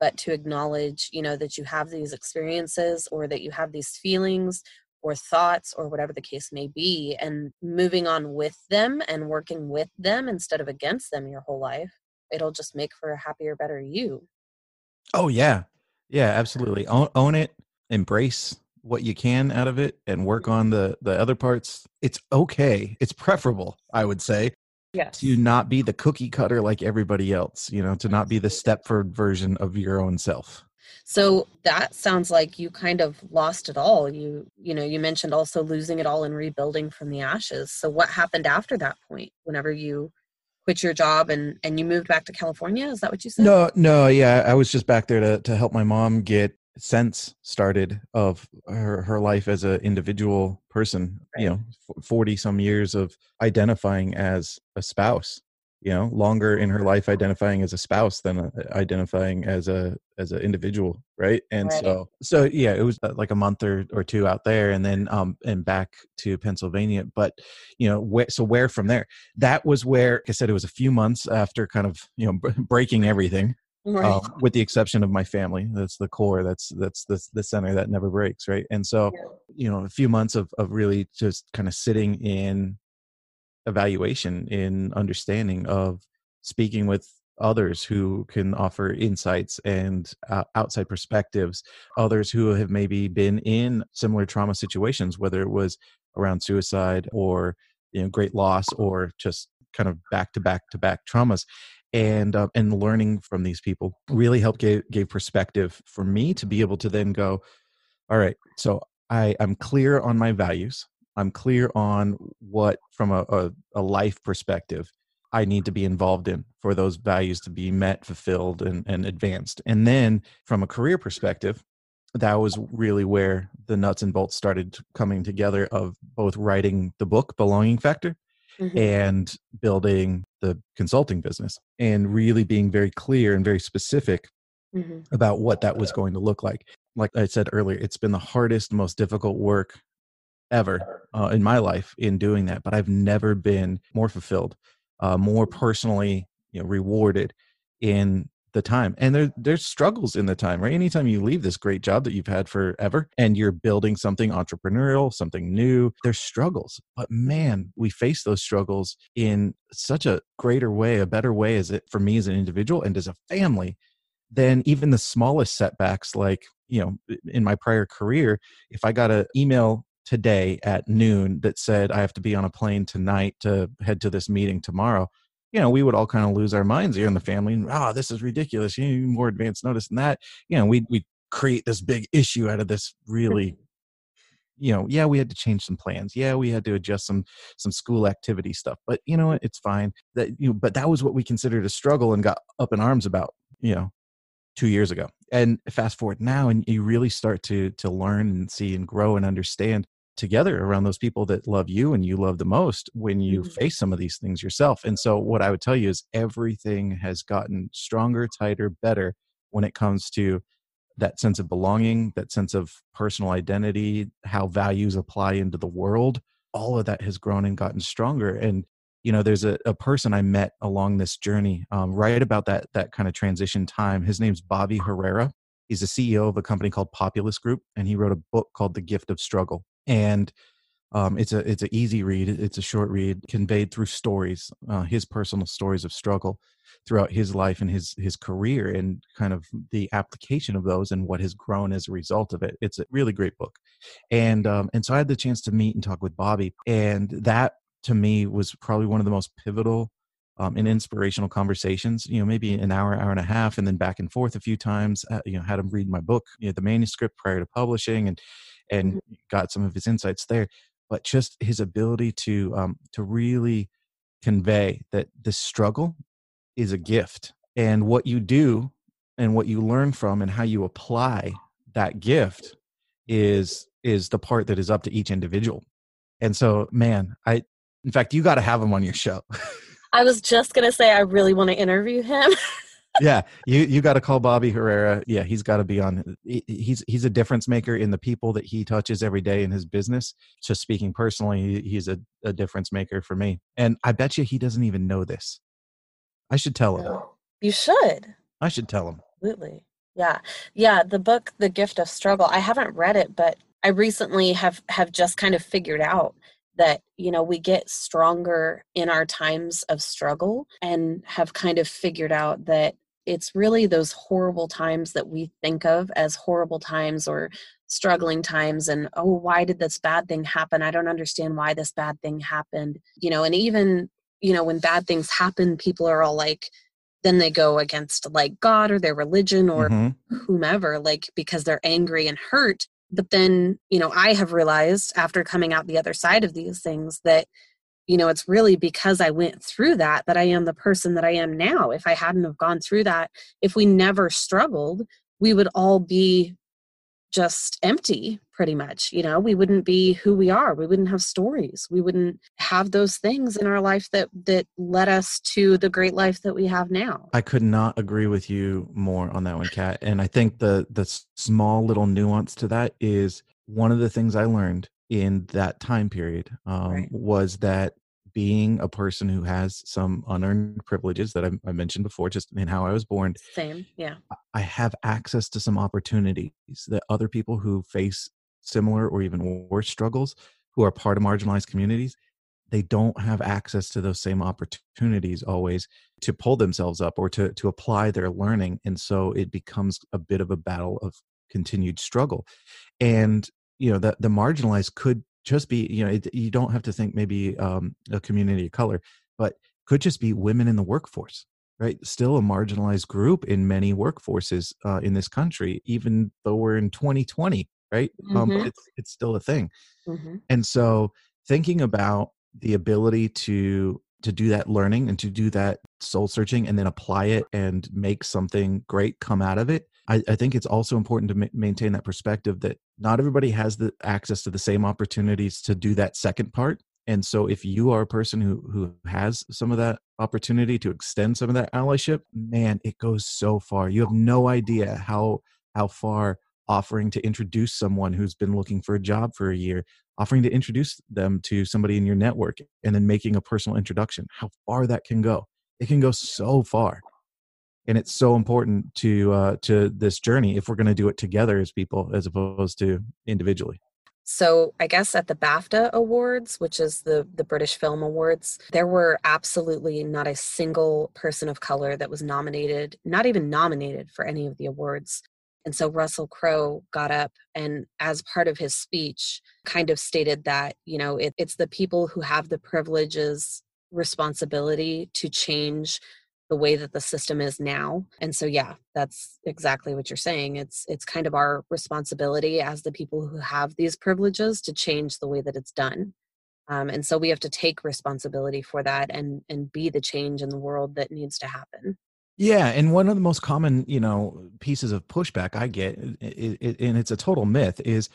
but to acknowledge you know that you have these experiences or that you have these feelings or thoughts or whatever the case may be and moving on with them and working with them instead of against them your whole life it'll just make for a happier better you. Oh yeah. Yeah absolutely. Own, own it embrace what you can out of it and work on the the other parts. It's okay. It's preferable i would say yes. to not be the cookie cutter like everybody else you know to not be the stepford version of your own self so that sounds like you kind of lost it all. You you know you mentioned also losing it all and rebuilding from the ashes. So what happened after that point whenever you quit your job and and you moved back to california? Is that what you said? No no yeah i was just back there to to help my mom get sense started of her her life as an individual person you know 40 some years of identifying as a spouse you know longer in her life identifying as a spouse than uh, identifying as a as an individual right? And Right. so so yeah it was uh, like a month or, or two out there and then um and back to pennsylvania but you know where, so where from there? That was where like i said it was a few months after kind of you know b- breaking everything right. um, with the exception of my family. That's the core. That's that's the, the center that never breaks right? And so Yeah. you know a few months of, of really just kind of sitting in evaluation in understanding of speaking with others who can offer insights and uh, outside perspectives others who have maybe been in similar trauma situations whether it was around suicide or you know great loss or just kind of back to back to back traumas and uh, and learning from these people really helped gave, gave perspective for me to be able to then go all right so i i'm clear on my values i'm clear on what from a, a, a life perspective i need to be involved in for those values to be met fulfilled and, and advanced and then from a career perspective that was really where the nuts and bolts started coming together of both writing the book belonging factor Mhm. and building the consulting business and really being very clear and very specific Mhm. about what that was going to look like. Like I said earlier, it's been the hardest, most difficult work ever uh, in my life in doing that, but I've never been more fulfilled, uh, more personally you know, rewarded in the time. And there, there's struggles in the time, right? Anytime you leave this great job that you've had forever and you're building something entrepreneurial, something new, there's struggles. But man, we face those struggles in such a greater way, a better way as it for me as an individual and as a family than even the smallest setbacks like you know in my prior career if i got an email today at noon that said i have to be on a plane tonight to head to this meeting tomorrow you know we would all kind of lose our minds here in the family and oh this is ridiculous. You need more advance notice than that. You know we we create this big issue out of this really you know yeah we had to change some plans. Yeah we had to adjust some some school activity stuff but you know what? It's fine. That you know, but that was what we considered a struggle and got up in arms about you know two years ago. And fast forward now, and you really start to to learn and see and grow and understand together around those people that love you and you love the most when you mm-hmm. face some of these things yourself. And so, what I would tell you is everything has gotten stronger, tighter, better when it comes to that sense of belonging, that sense of personal identity, how values apply into the world. All of that has grown and gotten stronger. And you know there's a, a person i met along this journey um, right about that that kind of transition time. His name's bobby herrera. He's the ceo of a company called populus group and he wrote a book called the gift of struggle. And um, it's a it's an easy read it's a short read conveyed through stories uh, his personal stories of struggle throughout his life and his his career and kind of the application of those and what has grown as a result of it. It's a really great book. And um, and so i had the chance to meet and talk with bobby and that to me was probably one of the most pivotal um, and inspirational conversations. You know, maybe an hour, hour and a half, and then back and forth a few times. Uh, you know, had him read my book, you know, the manuscript prior to publishing, and and mm-hmm. got some of his insights there. But just his ability to um, to really convey that the struggle is a gift, and what you do and what you learn from and how you apply that gift is is the part that is up to each individual and so man i in fact, you got to have him on your show. I was just gonna say I really want to interview him. yeah, you you got to call Bobby Herrera. Yeah, he's got to be on. He's he's a difference maker in the people that he touches every day in his business. Just speaking personally, he's a, a difference maker for me. And I bet you he doesn't even know this. I should tell him. You should. I should tell him. Absolutely. Yeah. Yeah, the book The Gift of Struggle. I haven't read it, but I recently have have just kind of figured out that you know we get stronger in our times of struggle and have kind of figured out that it's really those horrible times that we think of as horrible times or struggling times and oh why did this bad thing happen i don't understand why this bad thing happened you know and even you know when bad things happen people are all like then they go against like god or their religion or mm-hmm. whomever like because they're angry and hurt but then you know i have realized after coming out the other side of these things that you know it's really because i went through that that i am the person that i am now. If i hadn't have gone through that if we never struggled we would all be just empty pretty much you know? We wouldn't be who we are. We wouldn't have stories. We wouldn't have those things in our life that that led us to the great life that we have now. I could not agree with you more on that one kat and i think the the small little nuance to that is one of the things i learned in that time period um, right. was that being a person who has some unearned privileges that I, I, mentioned before, just in how I was born. Same, yeah. I have access to some opportunities that other people who face similar or even worse struggles, who are part of marginalized communities, they don't have access to those same opportunities always to pull themselves up or to to apply their learning, and so it becomes a bit of a battle of continued struggle. And you know, the the marginalized could just be you know it, you don't have to think maybe um, a community of color but could just be women in the workforce right still a marginalized group in many workforces uh, in this country even though we're in 2020 right mm-hmm. um, mm-hmm. it's, it's still a thing mm-hmm. and so thinking about the ability to to do that learning and to do that soul searching and then apply it and make something great come out of it I, I think it's also important to ma- maintain that perspective that not everybody has the access to the same opportunities to do that second part. And so if you are a person who who has some of that opportunity to extend some of that allyship, man, it goes so far. You have no idea how how far offering to introduce someone who's been looking for a job for a year, offering to introduce them to somebody in your network and then making a personal introduction, how far that can go. It can go so far and it's so important to uh, to this journey if we're going to do it together as people as opposed to individually. So i guess at the bafta awards which is the the british film awards there were absolutely not a single person of color that was nominated not even nominated for any of the awards. And so russell crowe got up and as part of his speech kind of stated that you know it, it's the people who have the privileges responsibility to change the way that the system is now. And so yeah that's exactly what you're saying. It's it's kind of our responsibility as the people who have these privileges to change the way that it's done. Um, and so we have to take responsibility for that and and be the change in the world that needs to happen. Yeah, and one of the most common, you know, pieces of pushback I get, it, and it's a total myth, is,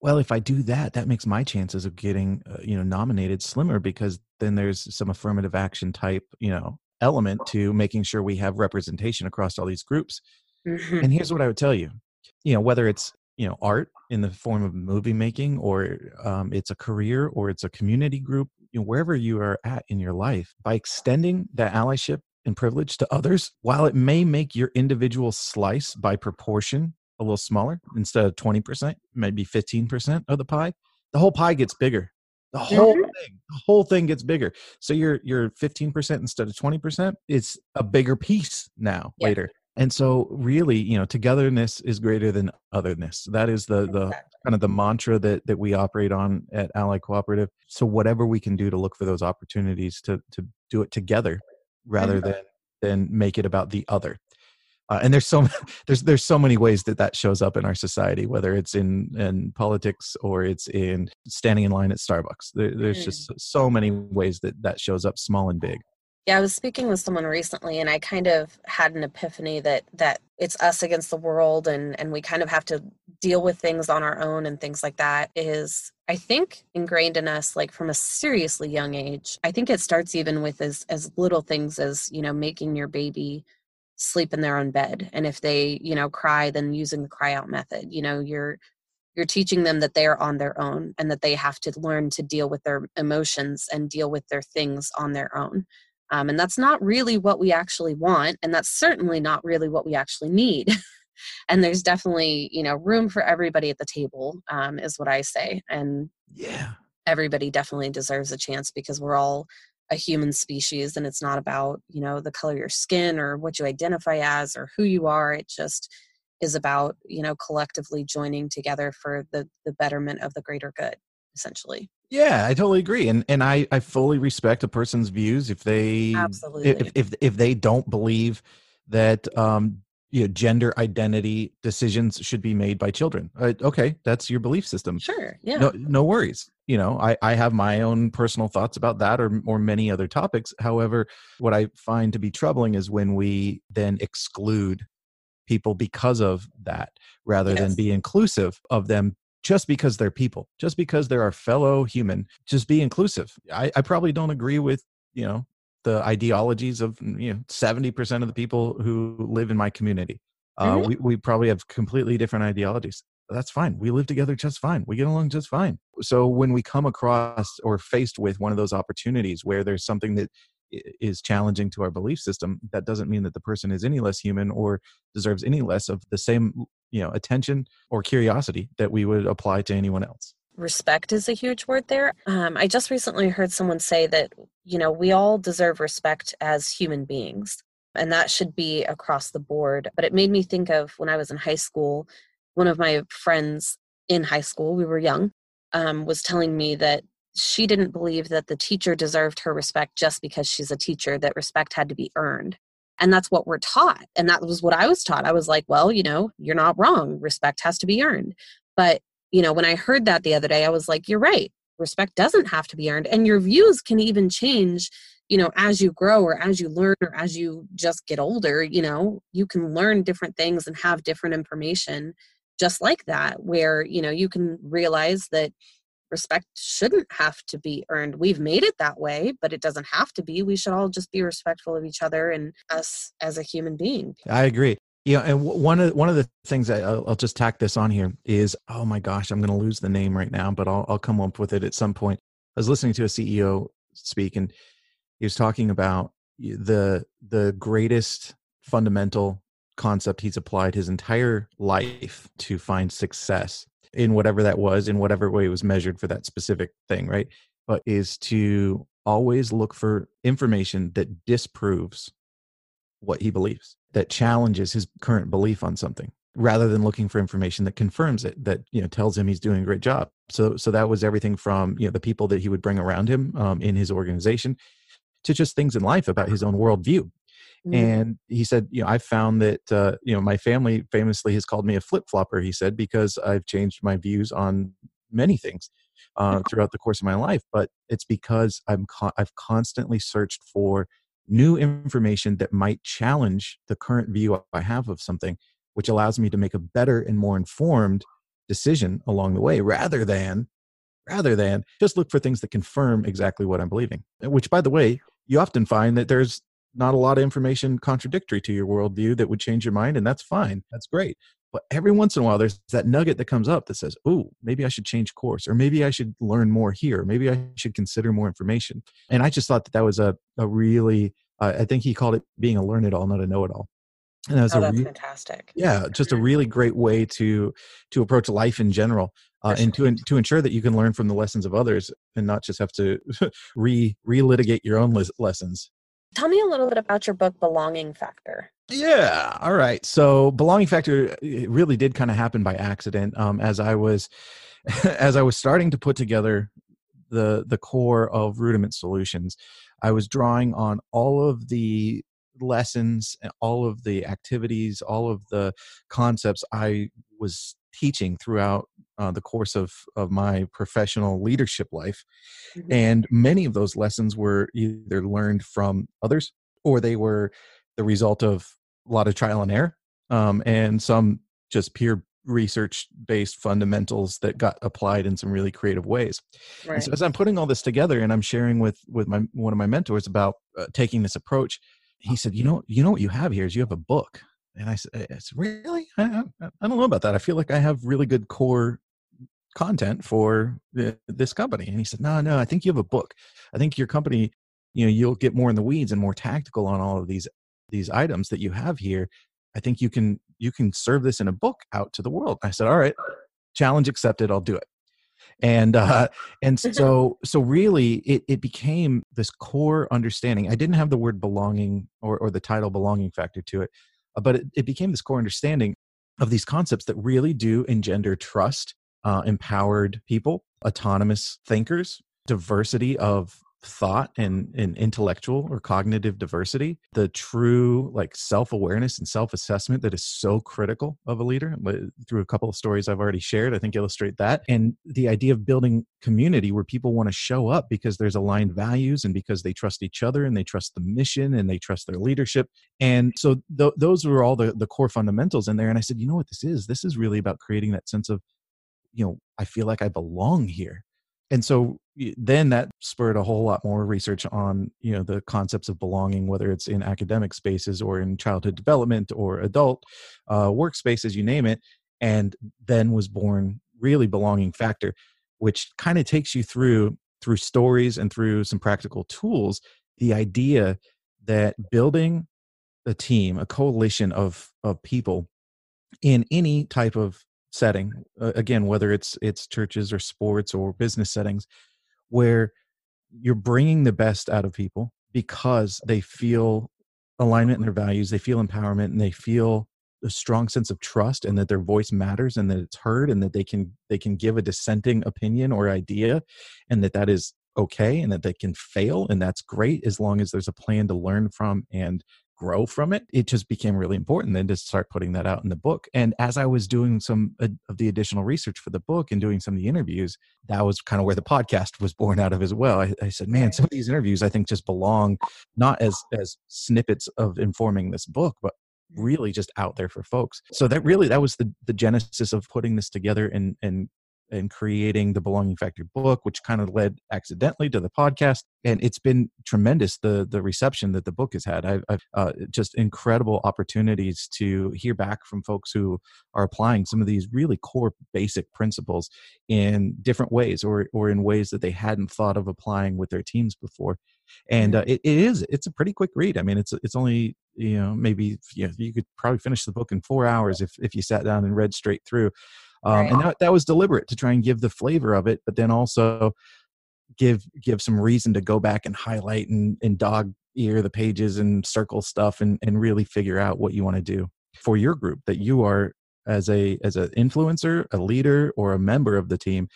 well, if I do that, that makes my chances of getting, uh, you know, nominated slimmer because then there's some affirmative action type, you know, element to making sure we have representation across all these groups. Mm-hmm. And here's what I would tell you, you know, whether it's you know art in the form of movie making or um, it's a career or it's a community group you know, wherever you are at in your life by extending that allyship and privilege to others while it may make your individual slice by proportion a little smaller instead of 20% maybe 15% of the pie the whole pie gets bigger the whole mm-hmm. thing the whole thing gets bigger. So you're you're 15% instead of 20% it's a bigger piece now yeah. later. And so really you know togetherness is greater than otherness. That is the the kind of the mantra that that we operate on at ally cooperative. So whatever we can do to look for those opportunities to to do it together rather than than make it about the other uh, and there's so there's there's so many ways that that shows up in our society whether it's in in politics or it's in standing in line at starbucks there, there's mm. just so many ways that that shows up small and big yeah, I was speaking with someone recently and I kind of had an epiphany that that it's us against the world and and we kind of have to deal with things on our own and things like that is I think ingrained in us like from a seriously young age. I think it starts even with as as little things as, you know, making your baby sleep in their own bed and if they, you know, cry then using the cry out method. You know, you're you're teaching them that they are on their own and that they have to learn to deal with their emotions and deal with their things on their own um, and that's not really what we actually want. And that's certainly not really what we actually need. and there's definitely, you know, room for everybody at the table, um, is what I say. And yeah, everybody definitely deserves a chance because we're all a human species and it's not about, you know, the color of your skin or what you identify as or who you are. It just, is about you know collectively joining together for the the betterment of the greater good essentially yeah, I totally agree, and and I I fully respect a person's views if they absolutely if if, if they don't believe that um you know gender identity decisions should be made by children. Uh, okay, that's your belief system. Sure, yeah, no no worries. You know, I I have my own personal thoughts about that or or many other topics. However, what I find to be troubling is when we then exclude people because of that rather yes. than be inclusive of them just because they're people, just because they're our fellow human, just be inclusive. I, I probably don't agree with, you know, the ideologies of, you know, 70% of the people who live in my community. Uh, mm-hmm. we, we probably have completely different ideologies. That's fine. We live together just fine. We get along just fine. So when we come across or faced with one of those opportunities where there's something that is challenging to our belief system that doesn't mean that the person is any less human or deserves any less of the same you know attention or curiosity that we would apply to anyone else. Respect is a huge word there. Um, i just recently heard someone say that you know we all deserve respect as human beings and that should be across the board but it made me think of when i was in high school one of my friends in high school we were young um, was telling me that she didn't believe that the teacher deserved her respect just because she's a teacher that respect had to be earned. And that's what we're taught. And that was what i was taught. I was like well you know you're not wrong. Respect has to be earned. But you know when i heard that the other day i was like you're right. Respect doesn't have to be earned. And your views can even change you know as you grow or as you learn or as you just get older you know you can learn different things and have different information just like that where you know you can realize that respect shouldn't have to be earned. We've made it that way, but it doesn't have to be. We should all just be respectful of each other and us as a human being. I agree. Yeah, and one of one of the things that I'll, I'll just tack this on here is, oh my gosh, I'm going to lose the name right now, but I'll I'll come up with it at some point. I was listening to a CEO speak, and he was talking about the the greatest fundamental concept he's applied his entire life to find success in whatever that was, in whatever way it was measured for that specific thing, right? But is to always look for information that disproves what he believes, that challenges his current belief on something rather than looking for information that confirms it that you know tells him he's doing a great job so so that was everything from you know the people that he would bring around him um, in his organization to just things in life about his own worldview Mm-hmm. And he said, you know, I found that, uh, you know, my family famously has called me a flip flopper, he said, because I've changed my views on many things uh, throughout the course of my life. But it's because I'm co- I've constantly searched for new information that might challenge the current view I have of something, which allows me to make a better and more informed decision along the way rather than rather than just look for things that confirm exactly what I'm believing. Which by the way, you often find that there's not a lot of information contradictory to your worldview that would change your mind, and that's fine. That's great. But every once in a while, there's that nugget that comes up that says, oh, maybe I should change course, or maybe I should learn more here, maybe I should consider more information. And I just thought that that was a, a really, uh, I think he called it being a learn it all, not a know it all. And that was oh, a re- fantastic. Yeah, just a really great way to to approach life in general, uh, and to to ensure that you can learn from the lessons of others and not just have to re relitigate your own les- lessons. Tell me a little bit about your book, Belonging Factor. Yeah. All right. So, Belonging Factor it really did kind of happen by accident. Um, as I was, as I was starting to put together the the core of Rudiment Solutions, I was drawing on all of the lessons, all of the activities, all of the concepts I was teaching throughout uh, the course of of my professional leadership life mm-hmm. and many of those lessons were either learned from others or they were the result of a lot of trial and error um, and some just pure research based fundamentals that got applied in some really creative ways right. so as i'm putting all this together and i'm sharing with with my one of my mentors about uh, taking this approach he said you know you know what you have here is you have a book and I said, "It's really I, I, I, don't know about that. I feel like I have really good core content for the, this company." And he said, "No, no, I think you have a book. I think your company, you know, you'll get more in the weeds and more tactical on all of these these items that you have here. I think you can you can serve this in a book out to the world." I said, "All right, challenge accepted. I'll do it." and uh and so so really it it became this core understanding i didn't have the word belonging or or the title belonging factor to it but it, it, became this core understanding of these concepts that really do engender trust, uh, empowered people, autonomous thinkers, diversity of thought and, and intellectual or cognitive diversity the true like self-awareness and self-assessment that is so critical of a leader through a couple of stories i've already shared i think illustrate that and the idea of building community where people want to show up because there's aligned values and because they trust each other and they trust the mission and they trust their leadership and so th- those were all the, the core fundamentals in there and i said you know what this is? This is really about creating that sense of you know i feel like i belong here. And so then that spurred a whole lot more research on you know the concepts of belonging whether it's in academic spaces or in childhood development or adult uh, workspaces you name it and then was born really belonging factor which kind of takes you through through stories and through some practical tools the idea that building a team a coalition of of people in any type of setting uh, again whether it's it's churches or sports or business settings where you're bringing the best out of people because they feel alignment in their values they feel empowerment and they feel a strong sense of trust and that their voice matters and that it's heard and that they can they can give a dissenting opinion or idea and that that is okay and that they can fail and that's great as long as there's a plan to learn from and grow from it it just became really important then to start putting that out in the book. And as i was doing some of the additional research for the book and doing some of the interviews that was kind of where the podcast was born out of as well. I, I said man some of these interviews i think just belong not as as snippets of informing this book but really just out there for folks. So that really that was the the genesis of putting this together and and and creating the belonging factor book which kind of led accidentally to the podcast and it's been tremendous the the reception that the book has had. I've, I've uh, just incredible opportunities to hear back from folks who are applying some of these really core basic principles in different ways or or in ways that they hadn't thought of applying with their teams before. And uh, it, it is it's a pretty quick read. I mean it's it's only you know maybe you, know, you could probably finish the book in four hours if if you sat down and read straight through um, right. and that, that was deliberate to try and give the flavor of it but then also give give some reason to go back and highlight and, and dog ear the pages and circle stuff and, and really figure out what you want to do for your group that you are as a as an influencer a leader or a member of the team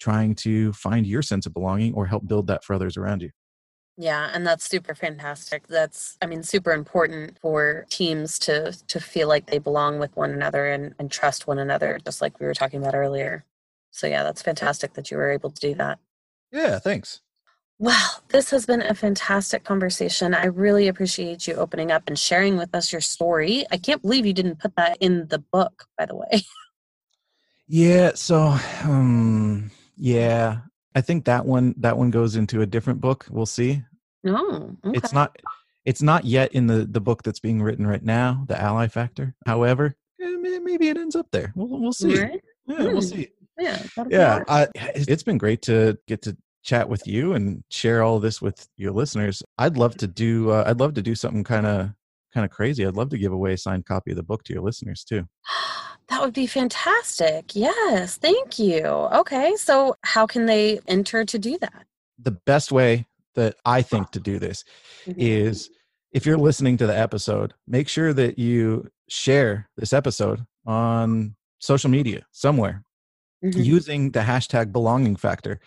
trying to find your sense of belonging or help build that for others around you yeah, and that's super fantastic. That's I mean super important for teams to to feel like they belong with one another and, and trust one another, just like we were talking about earlier. So yeah, that's fantastic that you were able to do that. Yeah, thanks. Well, this has been a fantastic conversation. I really appreciate you opening up and sharing with us your story. I can't believe you didn't put that in the book, by the way. Yeah, so um yeah, I think that one that one goes into a different book. We'll see. No, oh, okay. It's not it's not yet in the the book that's being written right now, the ally factor. However, eh, maybe it ends up there. We'll we'll see. Right? Yeah, we'll Hmm. see. Yeah, Yeah. I, it's been great to get to chat with you and share all this with your listeners. I'd love to do uh, I'd love to do something kind of kind of crazy. I'd love to give away a signed copy of the book to your listeners too. That would be fantastic. Yes, thank you. Okay, so how can they enter to do that? The best way that I think to do this Mhm. is if you're listening to the episode, make sure that you share this episode on social media somewhere Mhm. using the hashtag belonging factor.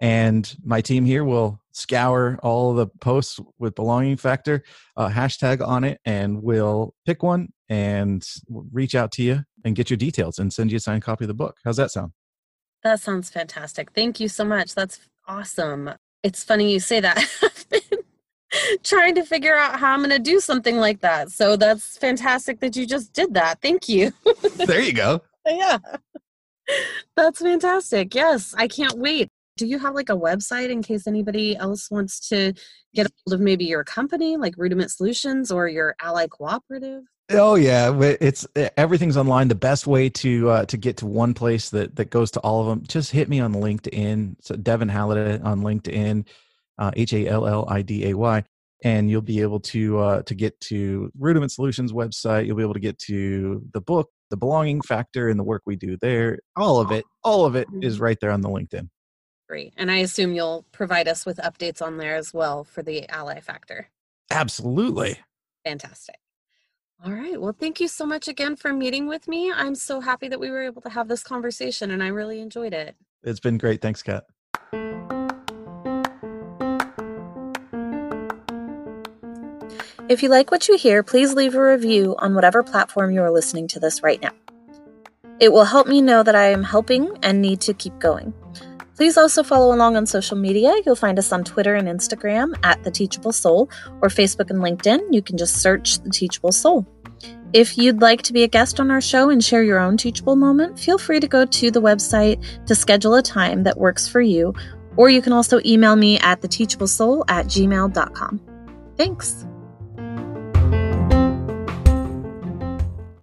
And my team here will scour all the posts with belonging factor uh, hashtag on it, and we'll pick one and reach out to you and get your details and send you a signed copy of the book. How's that sound? That sounds fantastic. Thank you so much. That's awesome. It's funny you say that. I've been trying to figure out how I'm going to do something like that. So that's fantastic that you just did that. Thank you. there you go. yeah. That's fantastic. Yes, I can't wait. Do you have like a website in case anybody else wants to get a hold of maybe your company, like Rudiment Solutions or your Ally Cooperative? Oh yeah, it's everything's online. The best way to uh, to get to one place that that goes to all of them, just hit me on LinkedIn. So Devin Halliday on LinkedIn, uh, H A L L I D A Y, and you'll be able to uh, to get to Rudiment Solutions website. You'll be able to get to the book, the belonging factor, and the work we do there. All of it, all of it is right there on the LinkedIn. Great. And I assume you'll provide us with updates on there as well for the Ally Factor. Absolutely. Fantastic. All right. Well, thank you so much again for meeting with me. I'm so happy that we were able to have this conversation and I really enjoyed it. It's been great. Thanks, Kat. If you like what you hear, please leave a review on whatever platform you are listening to this right now. It will help me know that I am helping and need to keep going. Please also follow along on social media. You'll find us on Twitter and Instagram at The Teachable Soul or Facebook and LinkedIn. You can just search The Teachable Soul. If you'd like to be a guest on our show and share your own teachable moment, feel free to go to the website to schedule a time that works for you, or you can also email me at theteachablesoul at gmail.com. Thanks.